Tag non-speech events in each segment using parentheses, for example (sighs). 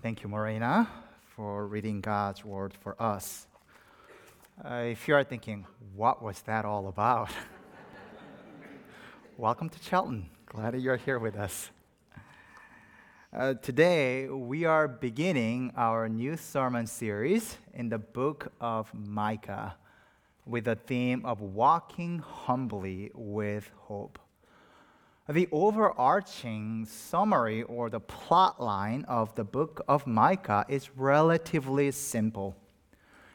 Thank you, Morena, for reading God's word for us. Uh, if you are thinking, what was that all about? (laughs) Welcome to Chelten. Glad that you're here with us. Uh, today, we are beginning our new sermon series in the book of Micah with the theme of walking humbly with hope. The overarching summary or the plot line of the book of Micah is relatively simple.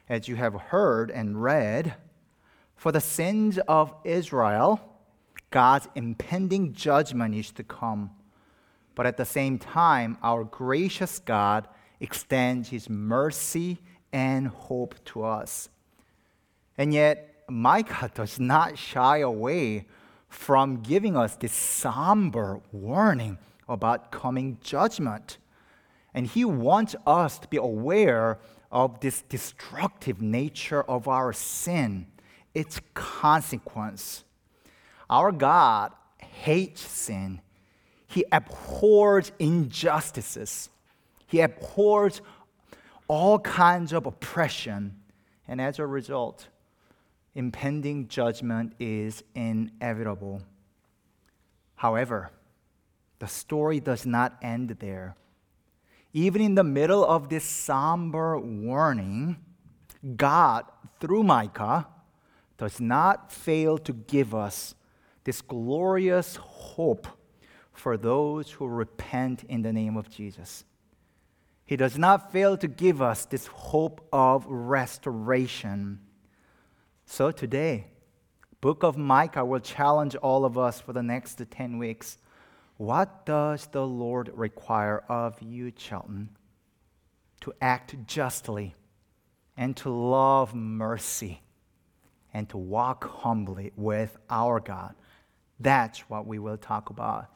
As you have heard and read, for the sins of Israel, God's impending judgment is to come. But at the same time, our gracious God extends his mercy and hope to us. And yet, Micah does not shy away from giving us this somber warning about coming judgment. And he wants us to be aware of this destructive nature of our sin, its consequence. Our God hates sin. He abhors injustices. He abhors all kinds of oppression. And as a result, impending judgment is inevitable. However, the story does not end there. Even in the middle of this somber warning, God, through Micah, does not fail to give us this glorious hope for those who repent in the name of Jesus. He does not fail to give us this hope of restoration so today, book of Micah will challenge all of us for the next 10 weeks. What does the Lord require of you, Chelten? To act justly and to love mercy and to walk humbly with our God. That's what we will talk about.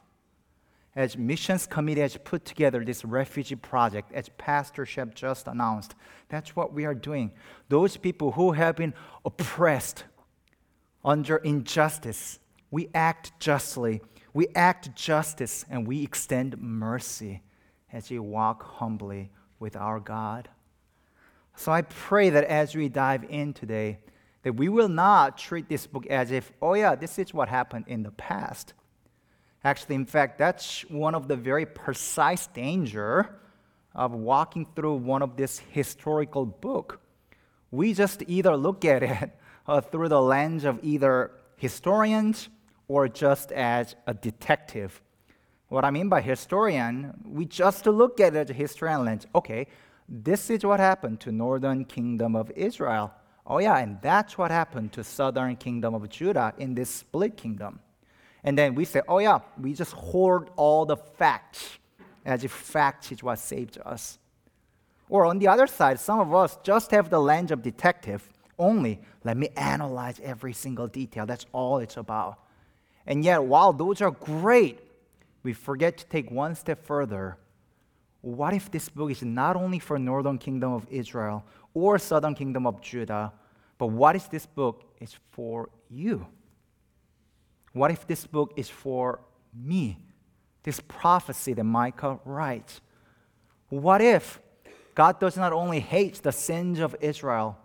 As missions committee has put together this refugee project, as Pastor Shep just announced, that's what we are doing. Those people who have been oppressed under injustice, we act justly, we act justice, and we extend mercy as we walk humbly with our God. So I pray that as we dive in today, that we will not treat this book as if, oh yeah, this is what happened in the past. Actually, in fact, that's one of the very precise danger of walking through one of this historical book. We just either look at it uh, through the lens of either historians or just as a detective. What I mean by historian, we just look at it as a historian lens. Okay, this is what happened to northern kingdom of Israel. Oh yeah, and that's what happened to southern kingdom of Judah in this split kingdom. And then we say, oh, yeah, we just hoard all the facts as if facts is what saved us. Or on the other side, some of us just have the lens of detective only. Let me analyze every single detail. That's all it's about. And yet, while those are great, we forget to take one step further. What if this book is not only for northern kingdom of Israel or southern kingdom of Judah, but what if this book is for you? What if this book is for me? This prophecy that Micah writes. What if God does not only hate the sins of Israel,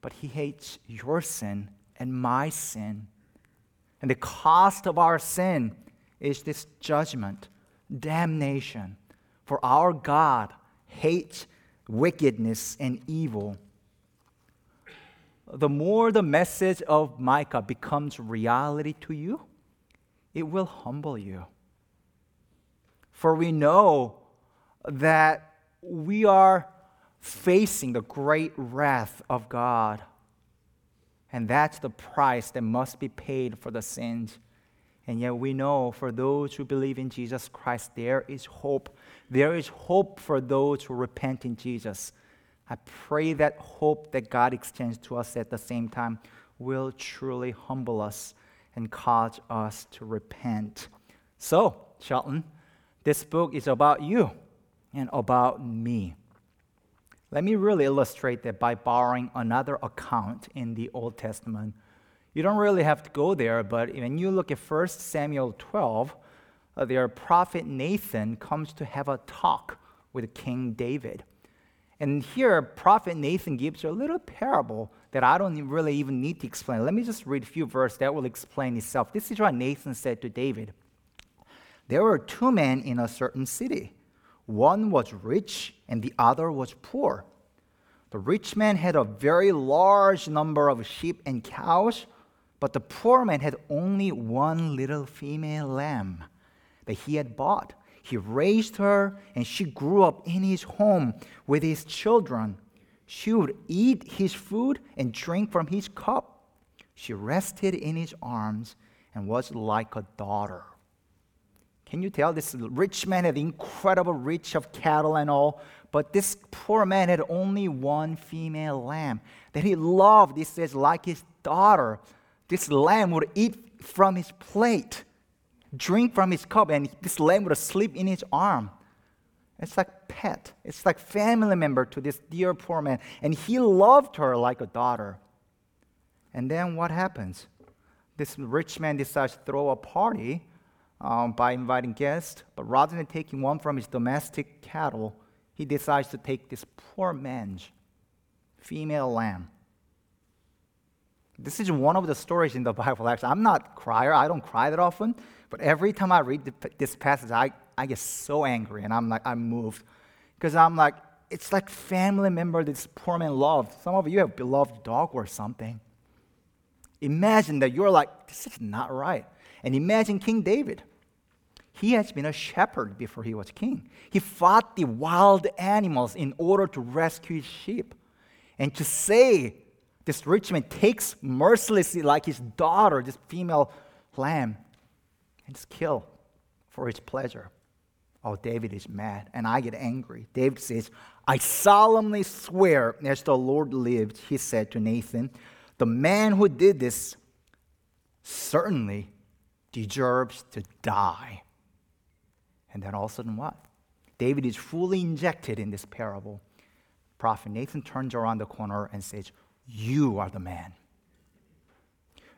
but he hates your sin and my sin? And the cost of our sin is this judgment, damnation. For our God hates wickedness and evil the more the message of Micah becomes reality to you, it will humble you. For we know that we are facing the great wrath of God. And that's the price that must be paid for the sins. And yet we know for those who believe in Jesus Christ, there is hope. There is hope for those who repent in Jesus. I pray that hope that God extends to us at the same time will truly humble us and cause us to repent. So, Chelten, this book is about you and about me. Let me really illustrate that by borrowing another account in the Old Testament. You don't really have to go there, but when you look at 1 Samuel 12, uh, their prophet Nathan comes to have a talk with King David. And here, Prophet Nathan gives a little parable that I don't really even need to explain. Let me just read a few verses that will explain itself. This is what Nathan said to David There were two men in a certain city. One was rich and the other was poor. The rich man had a very large number of sheep and cows, but the poor man had only one little female lamb that he had bought. He raised her, and she grew up in his home with his children. She would eat his food and drink from his cup. She rested in his arms and was like a daughter. Can you tell this rich man had incredible rich of cattle and all, but this poor man had only one female lamb that he loved. This says like his daughter. This lamb would eat from his plate, drink from his cup, and this lamb would sleep in his arm. It's like pet. It's like family member to this dear poor man. And he loved her like a daughter. And then what happens? This rich man decides to throw a party um, by inviting guests, but rather than taking one from his domestic cattle, he decides to take this poor man's female lamb. This is one of the stories in the Bible. Actually, I'm not a crier. I don't cry that often. But every time I read this passage, I, I get so angry and I'm like, I'm moved. Because I'm like, it's like family member this poor man loved. Some of you have beloved dog or something. Imagine that you're like, this is not right. And imagine King David. He has been a shepherd before he was king. He fought the wild animals in order to rescue his sheep. And to say this rich man takes mercilessly, like his daughter, this female lamb, and just kill for his pleasure. Oh, David is mad, and I get angry. David says, I solemnly swear, as the Lord lived, he said to Nathan, the man who did this certainly deserves to die. And then all of a sudden, what? David is fully injected in this parable. Prophet Nathan turns around the corner and says, You are the man.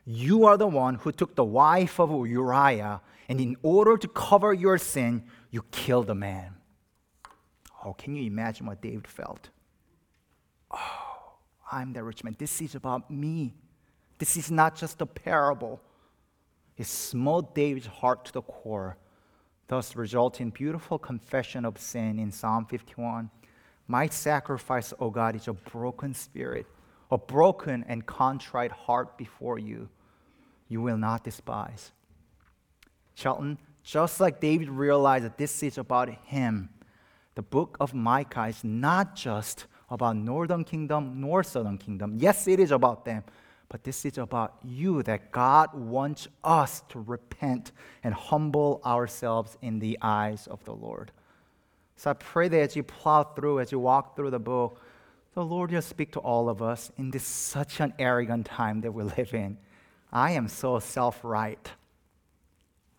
You are the one who took the wife of Uriah, and in order to cover your sin, you killed the man. Oh, can you imagine what David felt? Oh, I'm the rich man. This is about me. This is not just a parable. It smote David's heart to the core, thus resulting in beautiful confession of sin in Psalm 51. My sacrifice, O God, is a broken spirit, a broken and contrite heart before you you will not despise. Chelten, just like David realized that this is about him, the book of Micah is not just about northern kingdom nor southern kingdom. Yes, it is about them, but this is about you that God wants us to repent and humble ourselves in the eyes of the Lord. So I pray that as you plow through, as you walk through the book, the Lord will speak to all of us in this such an arrogant time that we live in. I am so self right.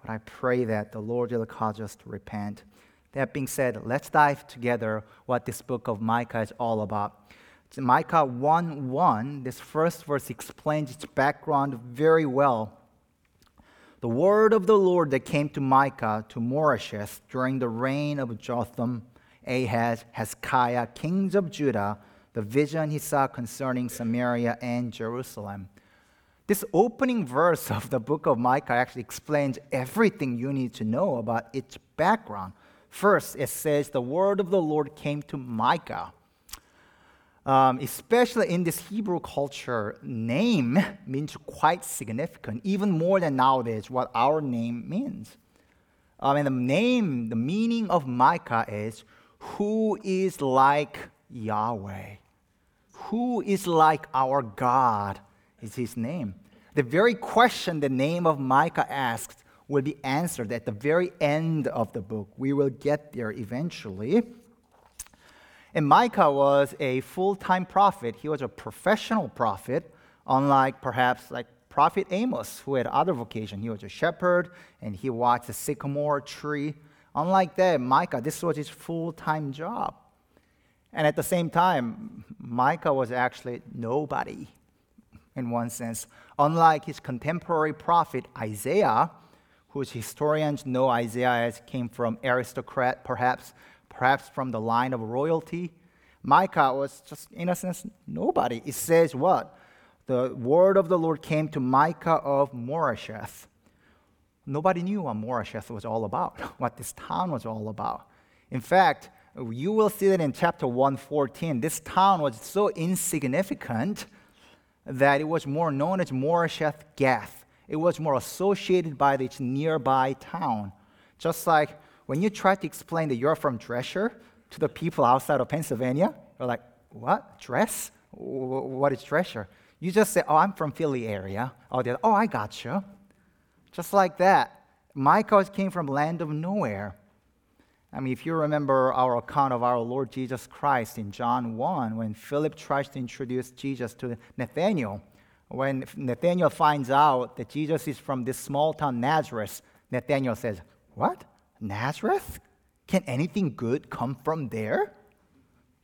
But I pray that the Lord will cause us to repent. That being said, let's dive together what this book of Micah is all about. It's Micah 1 1, this first verse explains its background very well. The word of the Lord that came to Micah to Moresheth during the reign of Jotham, Ahaz, Hezekiah, kings of Judah, the vision he saw concerning Samaria and Jerusalem. This opening verse of the book of Micah actually explains everything you need to know about its background. First, it says the word of the Lord came to Micah. Um, especially in this Hebrew culture, name means quite significant, even more than nowadays what our name means. Um, and the name, the meaning of Micah is who is like Yahweh? Who is like our God? is his name. The very question the name of Micah asks will be answered at the very end of the book. We will get there eventually. And Micah was a full-time prophet. He was a professional prophet, unlike perhaps like prophet Amos, who had other vocation. He was a shepherd and he watched a sycamore tree. Unlike that, Micah, this was his full-time job. And at the same time, Micah was actually nobody in one sense. Unlike his contemporary prophet Isaiah, whose historians know Isaiah as came from aristocrat, perhaps perhaps from the line of royalty. Micah was just, in a sense, nobody. It says what? The word of the Lord came to Micah of Moresheth. Nobody knew what Moresheth was all about, (laughs) what this town was all about. In fact, you will see that in chapter 114. This town was so insignificant that it was more known as Moresheth Gath. It was more associated by its nearby town. Just like when you try to explain that you're from Dresher to the people outside of Pennsylvania, they're like, what? Dress? What is Dresher? You just say, oh, I'm from Philly area. Oh, they're, oh, I got you. Just like that. Micah came from land of nowhere. I mean, if you remember our account of our Lord Jesus Christ in John 1, when Philip tries to introduce Jesus to Nathanael, when Nathanael finds out that Jesus is from this small town Nazareth, Nathanael says, What? Nazareth? Can anything good come from there?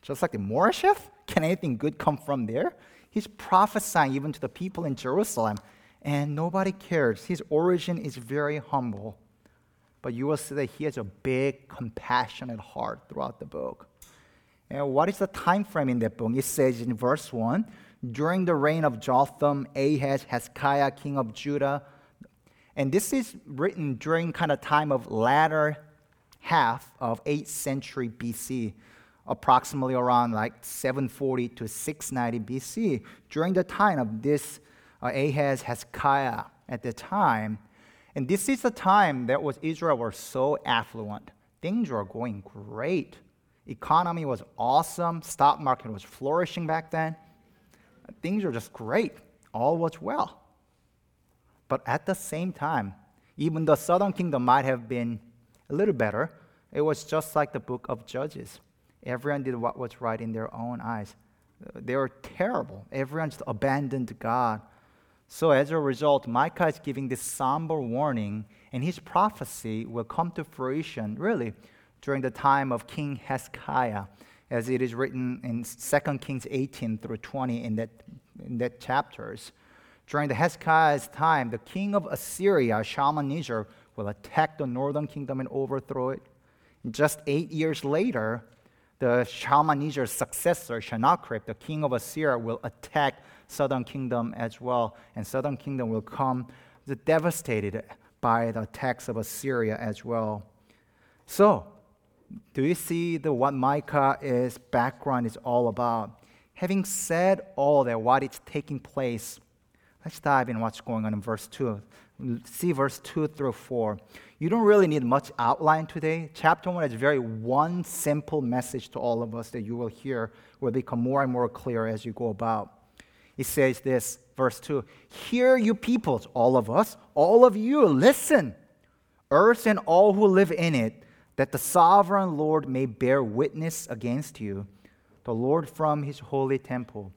Just like the Moresheth? Can anything good come from there? He's prophesying even to the people in Jerusalem, and nobody cares. His origin is very humble. But you will see that he has a big, compassionate heart throughout the book. And what is the time frame in that book? It says in verse 1 during the reign of Jotham, Ahaz, Hezekiah, king of Judah. And this is written during kind of time of latter half of 8th century BC, approximately around like 740 to 690 BC. During the time of this uh, Ahaz, Hezekiah at the time, and this is the time that was Israel was so affluent. Things were going great. Economy was awesome. Stock market was flourishing back then. Things were just great. All was well. But at the same time, even the southern kingdom might have been a little better. It was just like the book of Judges. Everyone did what was right in their own eyes. They were terrible. Everyone just abandoned God. So, as a result, Micah is giving this somber warning, and his prophecy will come to fruition really during the time of King Hezekiah, as it is written in 2 Kings 18 through 20 in that, in that chapters. During the Hezekiah's time, the king of Assyria, Shalmaneser, will attack the northern kingdom and overthrow it. And just eight years later, the Shalmaneser's successor, Sennacherib, the king of Assyria, will attack southern kingdom as well, and southern kingdom will come devastated by the attacks of Assyria as well. So, do you see the what Micah is background is all about? Having said all that, what is taking place, let's dive in what's going on in verse 2. See verse 2 through 4. You don't really need much outline today. Chapter 1 is very one simple message to all of us that you will hear will become more and more clear as you go about. It says this, verse 2 Hear, you peoples, all of us, all of you, listen, earth and all who live in it, that the sovereign Lord may bear witness against you, the Lord from his holy temple.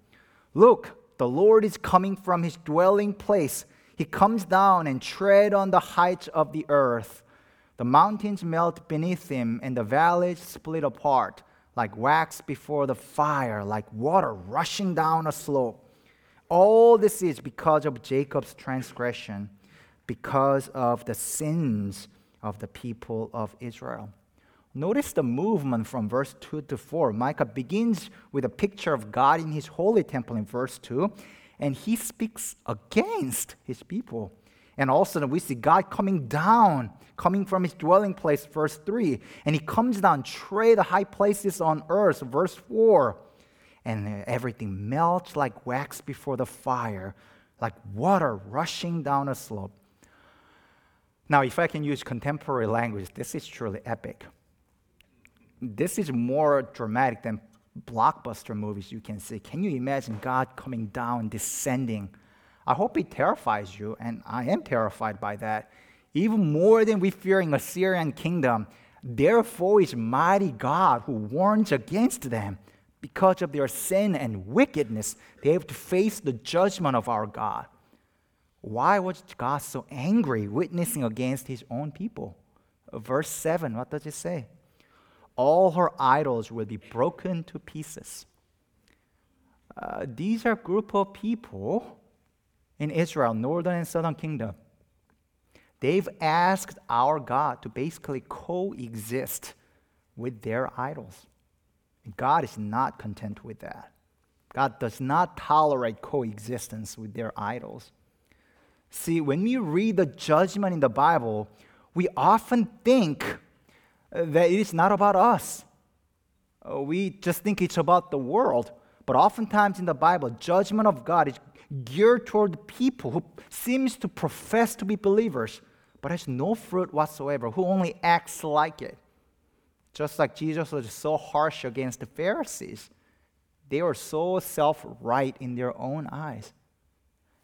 Look, the Lord is coming from his dwelling place. He comes down and tread on the heights of the earth. The mountains melt beneath him, and the valleys split apart, like wax before the fire, like water rushing down a slope. All this is because of Jacob's transgression, because of the sins of the people of Israel. Notice the movement from verse 2 to 4. Micah begins with a picture of God in his holy temple in verse 2, and he speaks against his people. And also, we see God coming down, coming from his dwelling place, verse 3. And he comes down, tread the high places on earth, verse 4 and everything melts like wax before the fire, like water rushing down a slope. Now, if I can use contemporary language, this is truly epic. This is more dramatic than blockbuster movies you can see. Can you imagine God coming down, descending? I hope it terrifies you, and I am terrified by that. Even more than we fear in Assyrian kingdom, therefore is mighty God who warns against them because of their sin and wickedness, they have to face the judgment of our God. Why was God so angry, witnessing against his own people? Verse 7, what does it say? All her idols will be broken to pieces. Uh, these are a group of people in Israel, northern and southern kingdom. They've asked our God to basically coexist with their idols. God is not content with that. God does not tolerate coexistence with their idols. See, when we read the judgment in the Bible, we often think that it is not about us. Uh, we just think it's about the world. But oftentimes in the Bible, judgment of God is geared toward people who seems to profess to be believers, but has no fruit whatsoever, who only acts like it. Just like Jesus was so harsh against the Pharisees, they were so self right in their own eyes.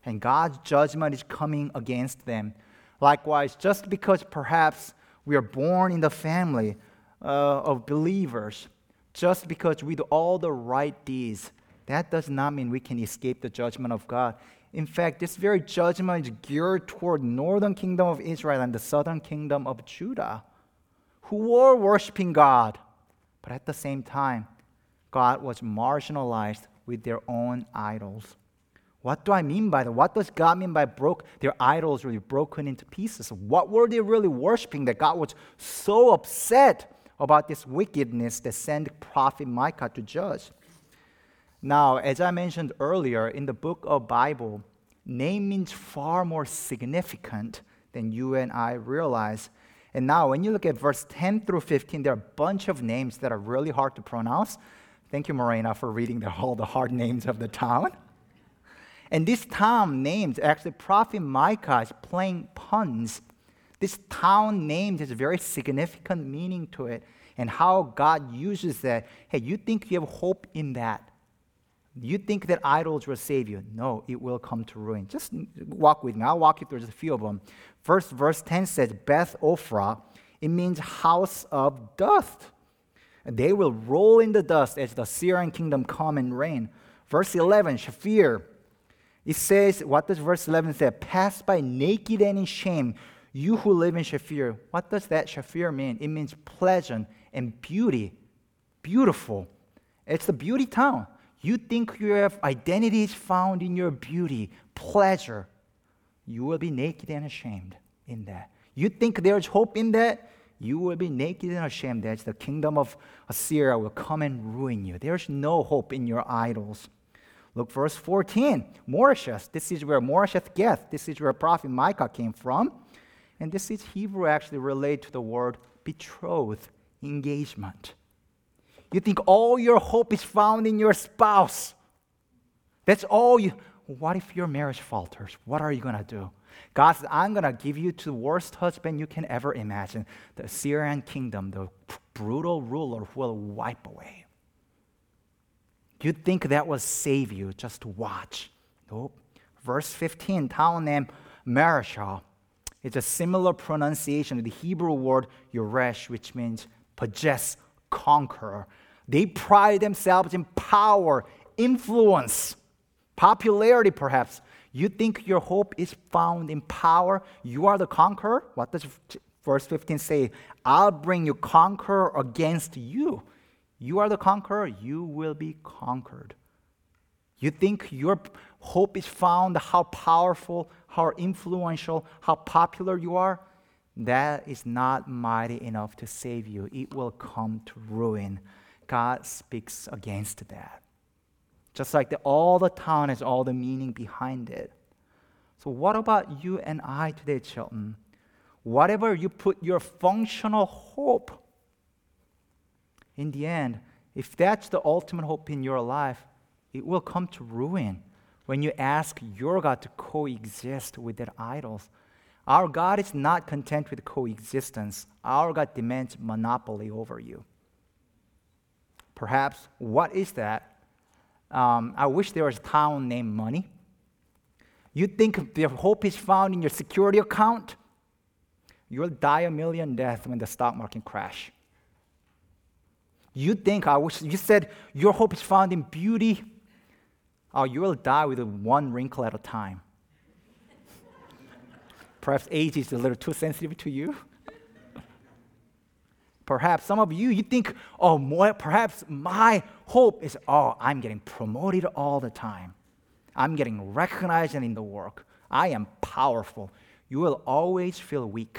And God's judgment is coming against them. Likewise, just because perhaps we are born in the family uh, of believers, just because we do all the right deeds, that does not mean we can escape the judgment of God. In fact, this very judgment is geared toward northern kingdom of Israel and the southern kingdom of Judah, who were worshiping God, but at the same time, God was marginalized with their own idols. What do I mean by that? What does God mean by broke their idols really broken into pieces? What were they really worshiping that God was so upset about this wickedness that sent prophet Micah to judge? Now, as I mentioned earlier, in the book of Bible, name means far more significant than you and I realize. And now, when you look at verse 10 through 15, there are a bunch of names that are really hard to pronounce. Thank you, Morena, for reading the, all the hard names of the town. And this town names, actually, Prophet Micah is playing puns. This town name has a very significant meaning to it and how God uses that. Hey, you think you have hope in that? You think that idols will save you? No, it will come to ruin. Just walk with me. I'll walk you through just a few of them. First, verse 10 says, Beth Ophrah. It means house of dust. They will roll in the dust as the Syrian kingdom come and reign. Verse 11, Shaphir. It says, what does verse 11 say? Pass by naked and in shame, you who live in Shaphir. What does that Shaphir mean? It means pleasant and beauty. Beautiful. It's the beauty town. You think your identity is found in your beauty, pleasure. You will be naked and ashamed in that. You think there's hope in that? you will be naked and ashamed that the kingdom of Assyria will come and ruin you. There's no hope in your idols. Look, verse 14. Moresheth. This is where Moresheth Gath. This is where prophet Micah came from. And this is Hebrew actually related to the word betrothed, engagement. You think all your hope is found in your spouse. That's all you. What if your marriage falters? What are you going to do? God says, I'm going to give you to the worst husband you can ever imagine the Syrian kingdom, the brutal ruler who will wipe away. You'd think that will save you. Just watch. Nope. Verse 15, town name Mareshah. It's a similar pronunciation of the Hebrew word Yoresh, which means possess, conquer. They pride themselves in power, influence, popularity, perhaps. You think your hope is found in power? You are the conqueror? What does verse 15 say? I'll bring you conqueror against you. You are the conqueror, you will be conquered. You think your hope is found how powerful, how influential, how popular you are? That is not mighty enough to save you. It will come to ruin. God speaks against that. Just like the, all the town has all the meaning behind it. So, what about you and I today, children? Whatever you put your functional hope, in the end, if that's the ultimate hope in your life, it will come to ruin when you ask your God to coexist with their idols. Our God is not content with coexistence. Our God demands monopoly over you. Perhaps, what is that? Um, I wish there was a town named Money. You think your hope is found in your security account? You'll die a million deaths when the stock market crash. You think I wish you said your hope is found in beauty? Oh, you will die with one wrinkle at a time. (laughs) Perhaps age is a little too sensitive to you. Perhaps some of you, you think, oh, more, perhaps my hope is, oh, I'm getting promoted all the time. I'm getting recognized in the work. I am powerful. You will always feel weak.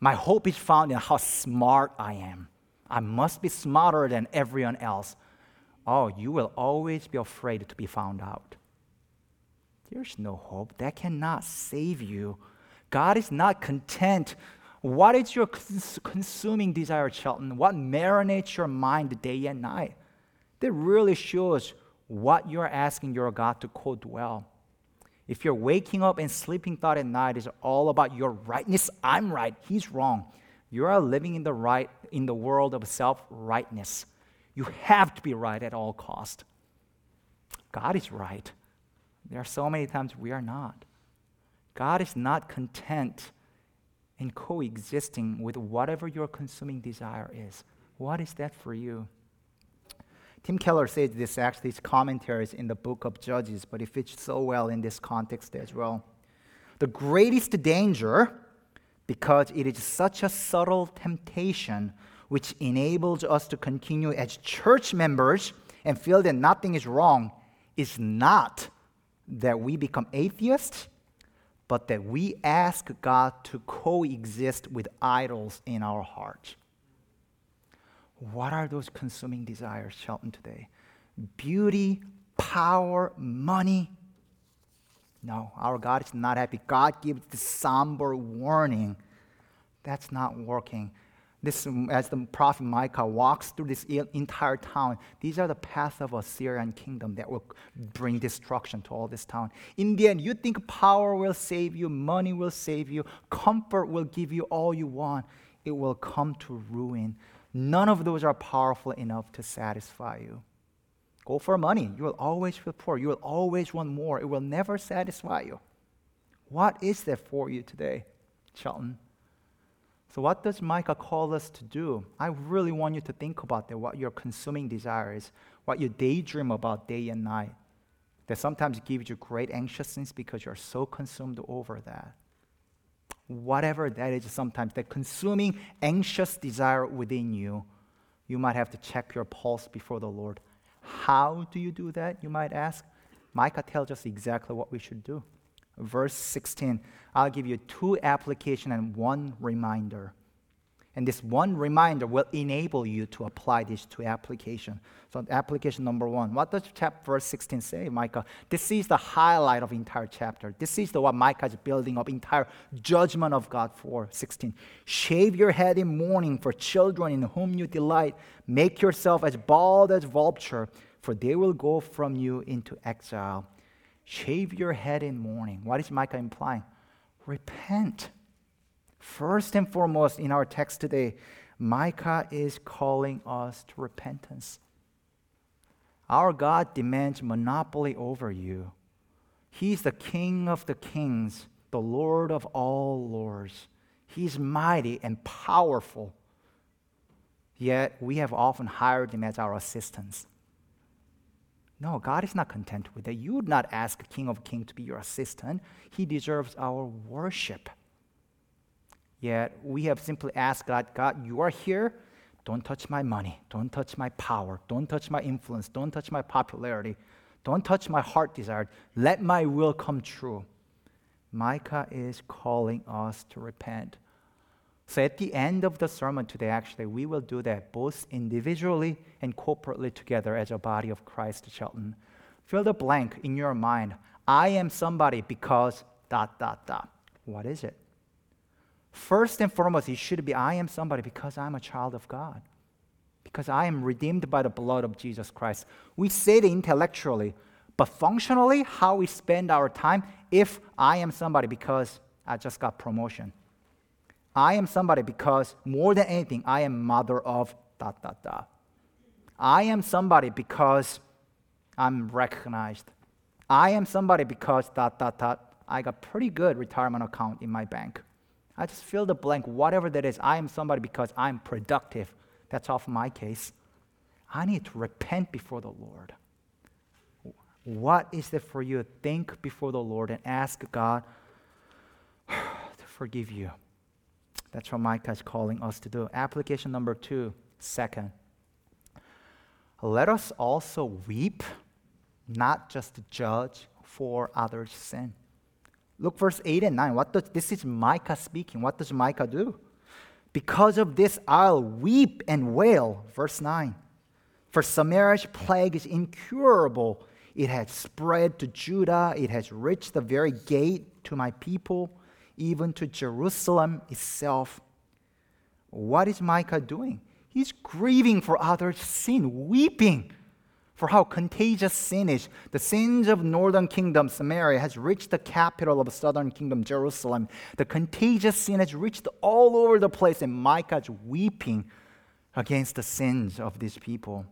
My hope is found in how smart I am. I must be smarter than everyone else. Oh, you will always be afraid to be found out. There's no hope. That cannot save you. God is not content. What is your consuming desire, Chelten? What marinates your mind day and night? That really shows what you're asking your God to co dwell. If you're waking up and sleeping thought at night is all about your rightness, I'm right, he's wrong. You are living in the right in the world of self-rightness. You have to be right at all cost. God is right. There are so many times we are not. God is not content in coexisting with whatever your consuming desire is. What is that for you? Tim Keller says this actually, his commentaries in the book of Judges, but it fits so well in this context as well. The greatest danger, because it is such a subtle temptation which enables us to continue as church members and feel that nothing is wrong, is not that we become atheists, but that we ask God to coexist with idols in our hearts. What are those consuming desires, Chelten, today? Beauty, power, money? No, our God is not happy. God gives the somber warning. That's not working. This, as the prophet Micah walks through this entire town, these are the paths of Assyrian kingdom that will bring destruction to all this town. In the end, you think power will save you, money will save you, comfort will give you all you want. It will come to ruin. None of those are powerful enough to satisfy you. Go for money. You will always feel poor. You will always want more. It will never satisfy you. What is there for you today, Chelten? So, what does Micah call us to do? I really want you to think about that, what your consuming desire is, what you daydream about day and night. That sometimes gives you great anxiousness because you're so consumed over that whatever that is sometimes, that consuming, anxious desire within you, you might have to check your pulse before the Lord. How do you do that, you might ask? Micah tells us exactly what we should do. Verse 16, I'll give you two application and one reminder. And this one reminder will enable you to apply these two applications. So, application number one, what does chapter verse 16 say, Micah? This is the highlight of entire chapter. This is the what Micah is building up entire judgment of God for. 16. Shave your head in mourning for children in whom you delight. Make yourself as bald as vulture, for they will go from you into exile. Shave your head in mourning. What is Micah implying? Repent First and foremost, in our text today, Micah is calling us to repentance. Our God demands monopoly over you. He's the King of the kings, the Lord of all lords. He's mighty and powerful. Yet we have often hired him as our assistants. No, God is not content with that. You would not ask King of Kings to be your assistant. He deserves our worship. Yet we have simply asked God, God, you are here. Don't touch my money. Don't touch my power. Don't touch my influence. Don't touch my popularity. Don't touch my heart desire. Let my will come true. Micah is calling us to repent. So at the end of the sermon today, actually, we will do that both individually and corporately together as a body of Christ, Chelten. Fill the blank in your mind. I am somebody because dot, dot, dot. What is it? First and foremost, it should be I am somebody because I'm a child of God, because I am redeemed by the blood of Jesus Christ. We say it intellectually, but functionally, how we spend our time, if I am somebody because I just got promotion. I am somebody because more than anything, I am mother of dot dot dot. I am somebody because I'm recognized. I am somebody because dot dot dot. I got pretty good retirement account in my bank. I just fill the blank, whatever that is. I am somebody because I'm productive. That's often my case. I need to repent before the Lord. What is it for you? To think before the Lord and ask God (sighs) to forgive you. That's what Micah is calling us to do. Application number two, second. Let us also weep, not just judge for others' sin. Look verse 8 and 9. What does this is Micah speaking. What does Micah do? Because of this, I'll weep and wail. Verse 9. For Samaria's plague is incurable. It has spread to Judah, it has reached the very gate to my people, even to Jerusalem itself. What is Micah doing? He's grieving for others' sin, weeping for how contagious sin is. The sins of northern kingdom, Samaria, has reached the capital of the southern kingdom, Jerusalem. The contagious sin has reached all over the place, and Micah is weeping against the sins of these people.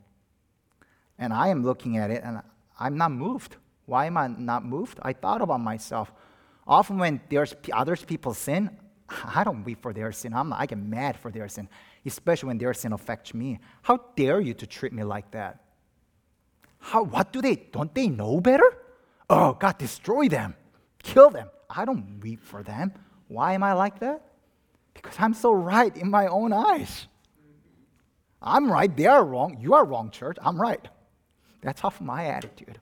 And I am looking at it and I'm not moved. Why am I not moved? I thought about myself. Often when there's others people sin, I don't weep for their sin. I'm, I get mad for their sin, especially when their sin affects me. How dare you to treat me like that? How, what do they, don't they know better? Oh, God, destroy them, kill them. I don't weep for them. Why am I like that? Because I'm so right in my own eyes. I'm right, they are wrong. You are wrong, church. I'm right. That's half my attitude.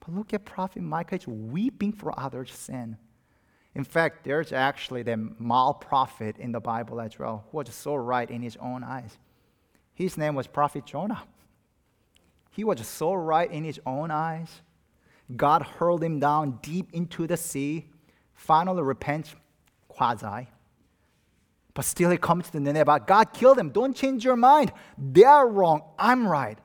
But look at Prophet Micah, he's weeping for others' sin. In fact, there's actually the mal prophet in the Bible as well, who was so right in his own eyes. His name was Prophet Jonah. He was so right in his own eyes. God hurled him down deep into the sea, finally repents, quasi. But still he comes to the Nineveh. God killed them. Don't change your mind. They are wrong. I'm right.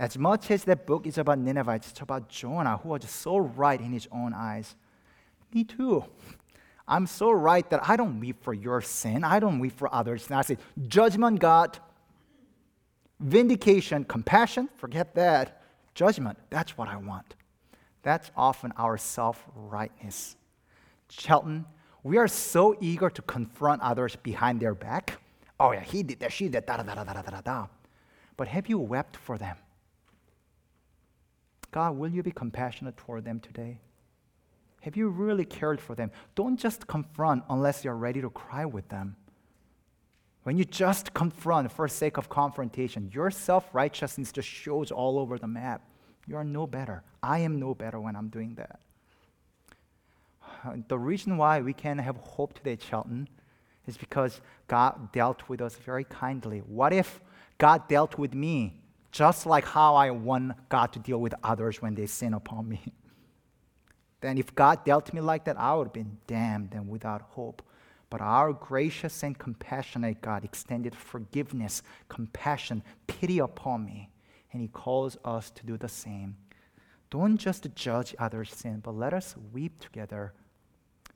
As much as that book is about Nineveh, it's about Jonah, who was so right in his own eyes. Me too. I'm so right that I don't weep for your sin. I don't weep for others. And I say, judgment, God, vindication, compassion, forget that. Judgment, that's what I want. That's often our self rightness. Chelten, we are so eager to confront others behind their back. Oh, yeah, he did that, she did that, da, da, da, da, da, da. But have you wept for them? God, will you be compassionate toward them today? Have you really cared for them? Don't just confront unless you're ready to cry with them. When you just confront for sake of confrontation, your self righteousness just shows all over the map. You are no better. I am no better when I'm doing that. The reason why we can have hope today, Chelten, is because God dealt with us very kindly. What if God dealt with me just like how I want God to deal with others when they sin upon me? (laughs) then if God dealt me like that, I would have been damned and without hope. But our gracious and compassionate God extended forgiveness, compassion, pity upon me, and He calls us to do the same. Don't just judge others' sin, but let us weep together,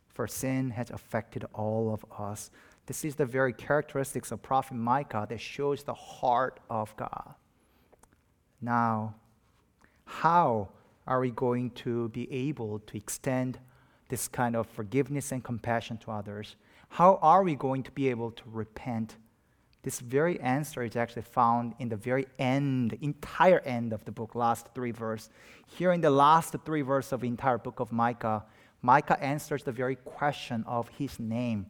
for sin has affected all of us. This is the very characteristics of Prophet Micah that shows the heart of God. Now, how are we going to be able to extend this kind of forgiveness and compassion to others? How are we going to be able to repent? This very answer is actually found in the very end, the entire end of the book, last three verse. Here in the last three verse of the entire book of Micah, Micah answers the very question of his name.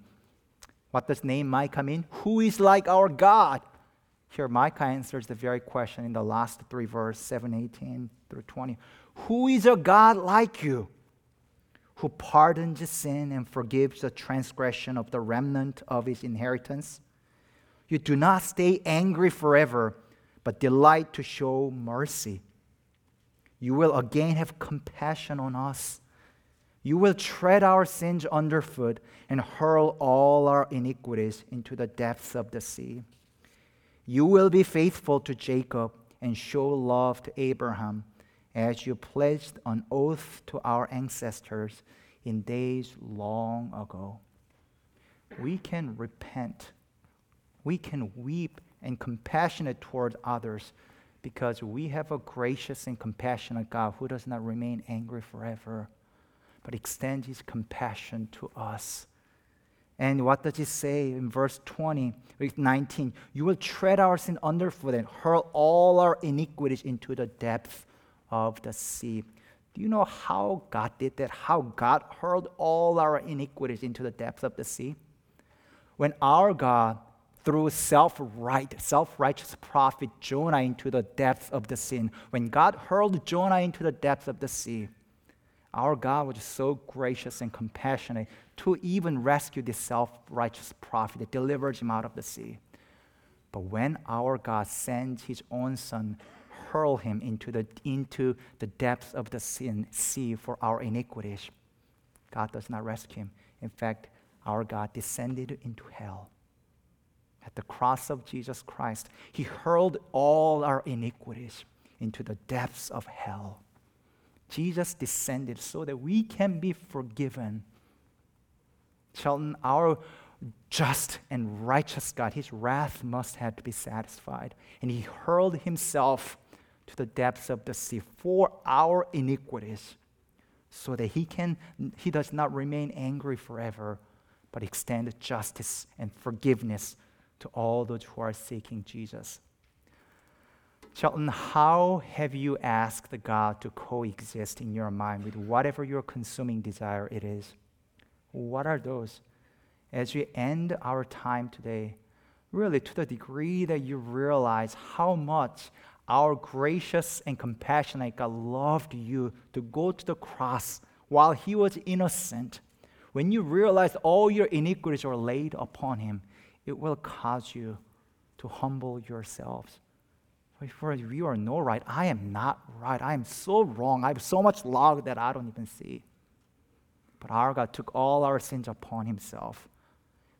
What does name Micah mean? Who is like our God? Here, Micah answers the very question in the last three verses, 7, 18 through 20. Who is a God like you? who pardons sin and forgives the transgression of the remnant of his inheritance. You do not stay angry forever, but delight to show mercy. You will again have compassion on us. You will tread our sins underfoot and hurl all our iniquities into the depths of the sea. You will be faithful to Jacob and show love to Abraham as you pledged an oath to our ancestors in days long ago. We can repent. We can weep and compassionate toward others because we have a gracious and compassionate God who does not remain angry forever, but extends his compassion to us. And what does it say in verse 20, 19? You will tread our sin underfoot and hurl all our iniquities into the depth of the sea. Do you know how God did that? How God hurled all our iniquities into the depths of the sea? When our God threw self right, self righteous prophet Jonah into the depths of the sea, when God hurled Jonah into the depths of the sea, our God was so gracious and compassionate to even rescue this self righteous prophet that delivered him out of the sea. But when our God sends his own son, hurl him into the, into the depths of the sin, sea for our iniquities, God does not rescue him. In fact, our God descended into hell. At the cross of Jesus Christ, he hurled all our iniquities into the depths of hell. Jesus descended so that we can be forgiven. Chelten, our just and righteous God, his wrath must have to be satisfied. And he hurled himself to the depths of the sea for our iniquities so that he can he does not remain angry forever but extend justice and forgiveness to all those who are seeking Jesus. Chelten, how have you asked God to coexist in your mind with whatever your consuming desire it is? What are those? As we end our time today, really to the degree that you realize how much our gracious and compassionate God loved you to go to the cross while he was innocent, when you realize all your iniquities are laid upon him, it will cause you to humble yourselves. For you are no right. I am not right. I am so wrong. I have so much log that I don't even see. But our God took all our sins upon himself.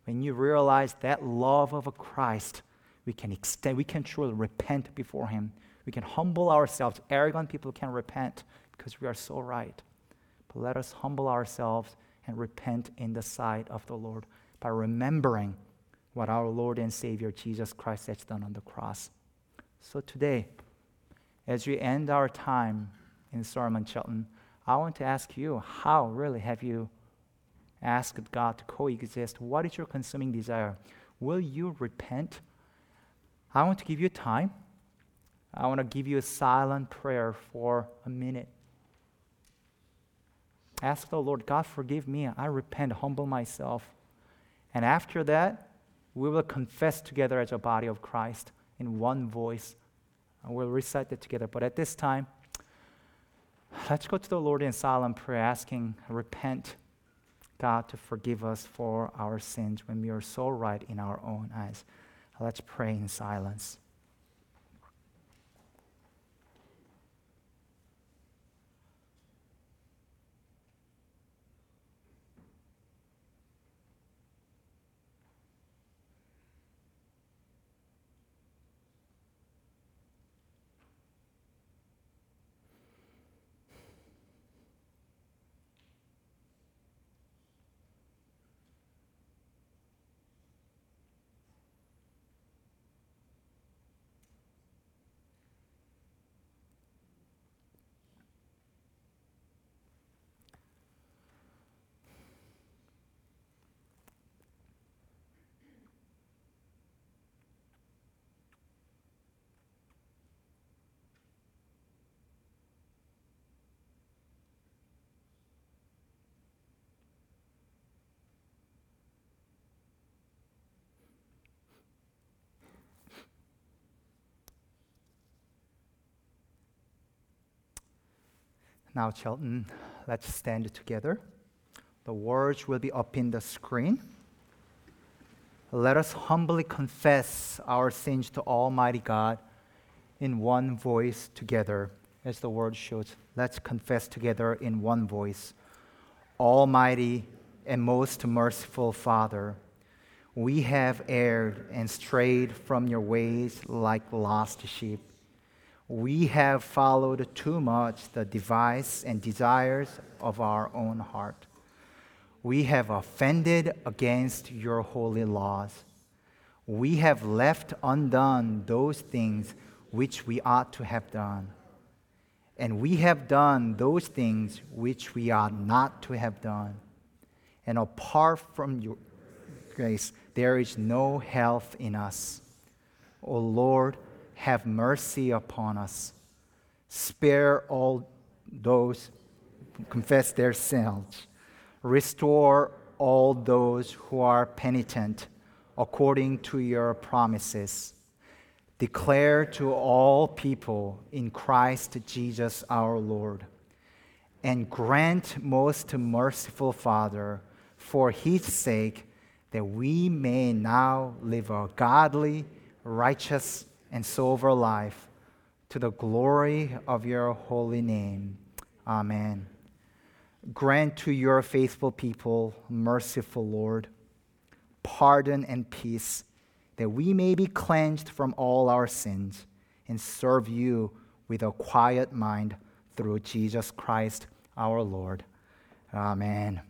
When you realize that love of a Christ, we can extend, we can truly repent before him. We can humble ourselves. Arrogant people can repent because we are so right. But let us humble ourselves and repent in the sight of the Lord by remembering what our Lord and Savior Jesus Christ has done on the cross. So today, as we end our time in Sermon Chelten, I want to ask you how really have you asked God to coexist? What is your consuming desire? Will you repent? I want to give you time. I want to give you a silent prayer for a minute. Ask the Lord, God, forgive me. I repent, humble myself. And after that, we will confess together as a body of Christ in one voice. And we'll recite it together. But at this time, let's go to the Lord in silent prayer, asking, repent, God, to forgive us for our sins when we are so right in our own eyes. Let's pray in silence. Now, Chelten, let's stand together. The words will be up in the screen. Let us humbly confess our sins to Almighty God in one voice together, as the word shows. Let's confess together in one voice. Almighty and most merciful Father, we have erred and strayed from your ways like lost sheep we have followed too much the device and desires of our own heart. We have offended against your holy laws. We have left undone those things which we ought to have done. And we have done those things which we ought not to have done. And apart from your grace, there is no health in us. O Lord, have mercy upon us. Spare all those who confess their sins. Restore all those who are penitent according to your promises. Declare to all people in Christ Jesus our Lord. And grant, most merciful Father, for his sake, that we may now live a godly, righteous, and sober life to the glory of your holy name. Amen. Grant to your faithful people, merciful Lord, pardon and peace, that we may be cleansed from all our sins and serve you with a quiet mind through Jesus Christ our Lord. Amen.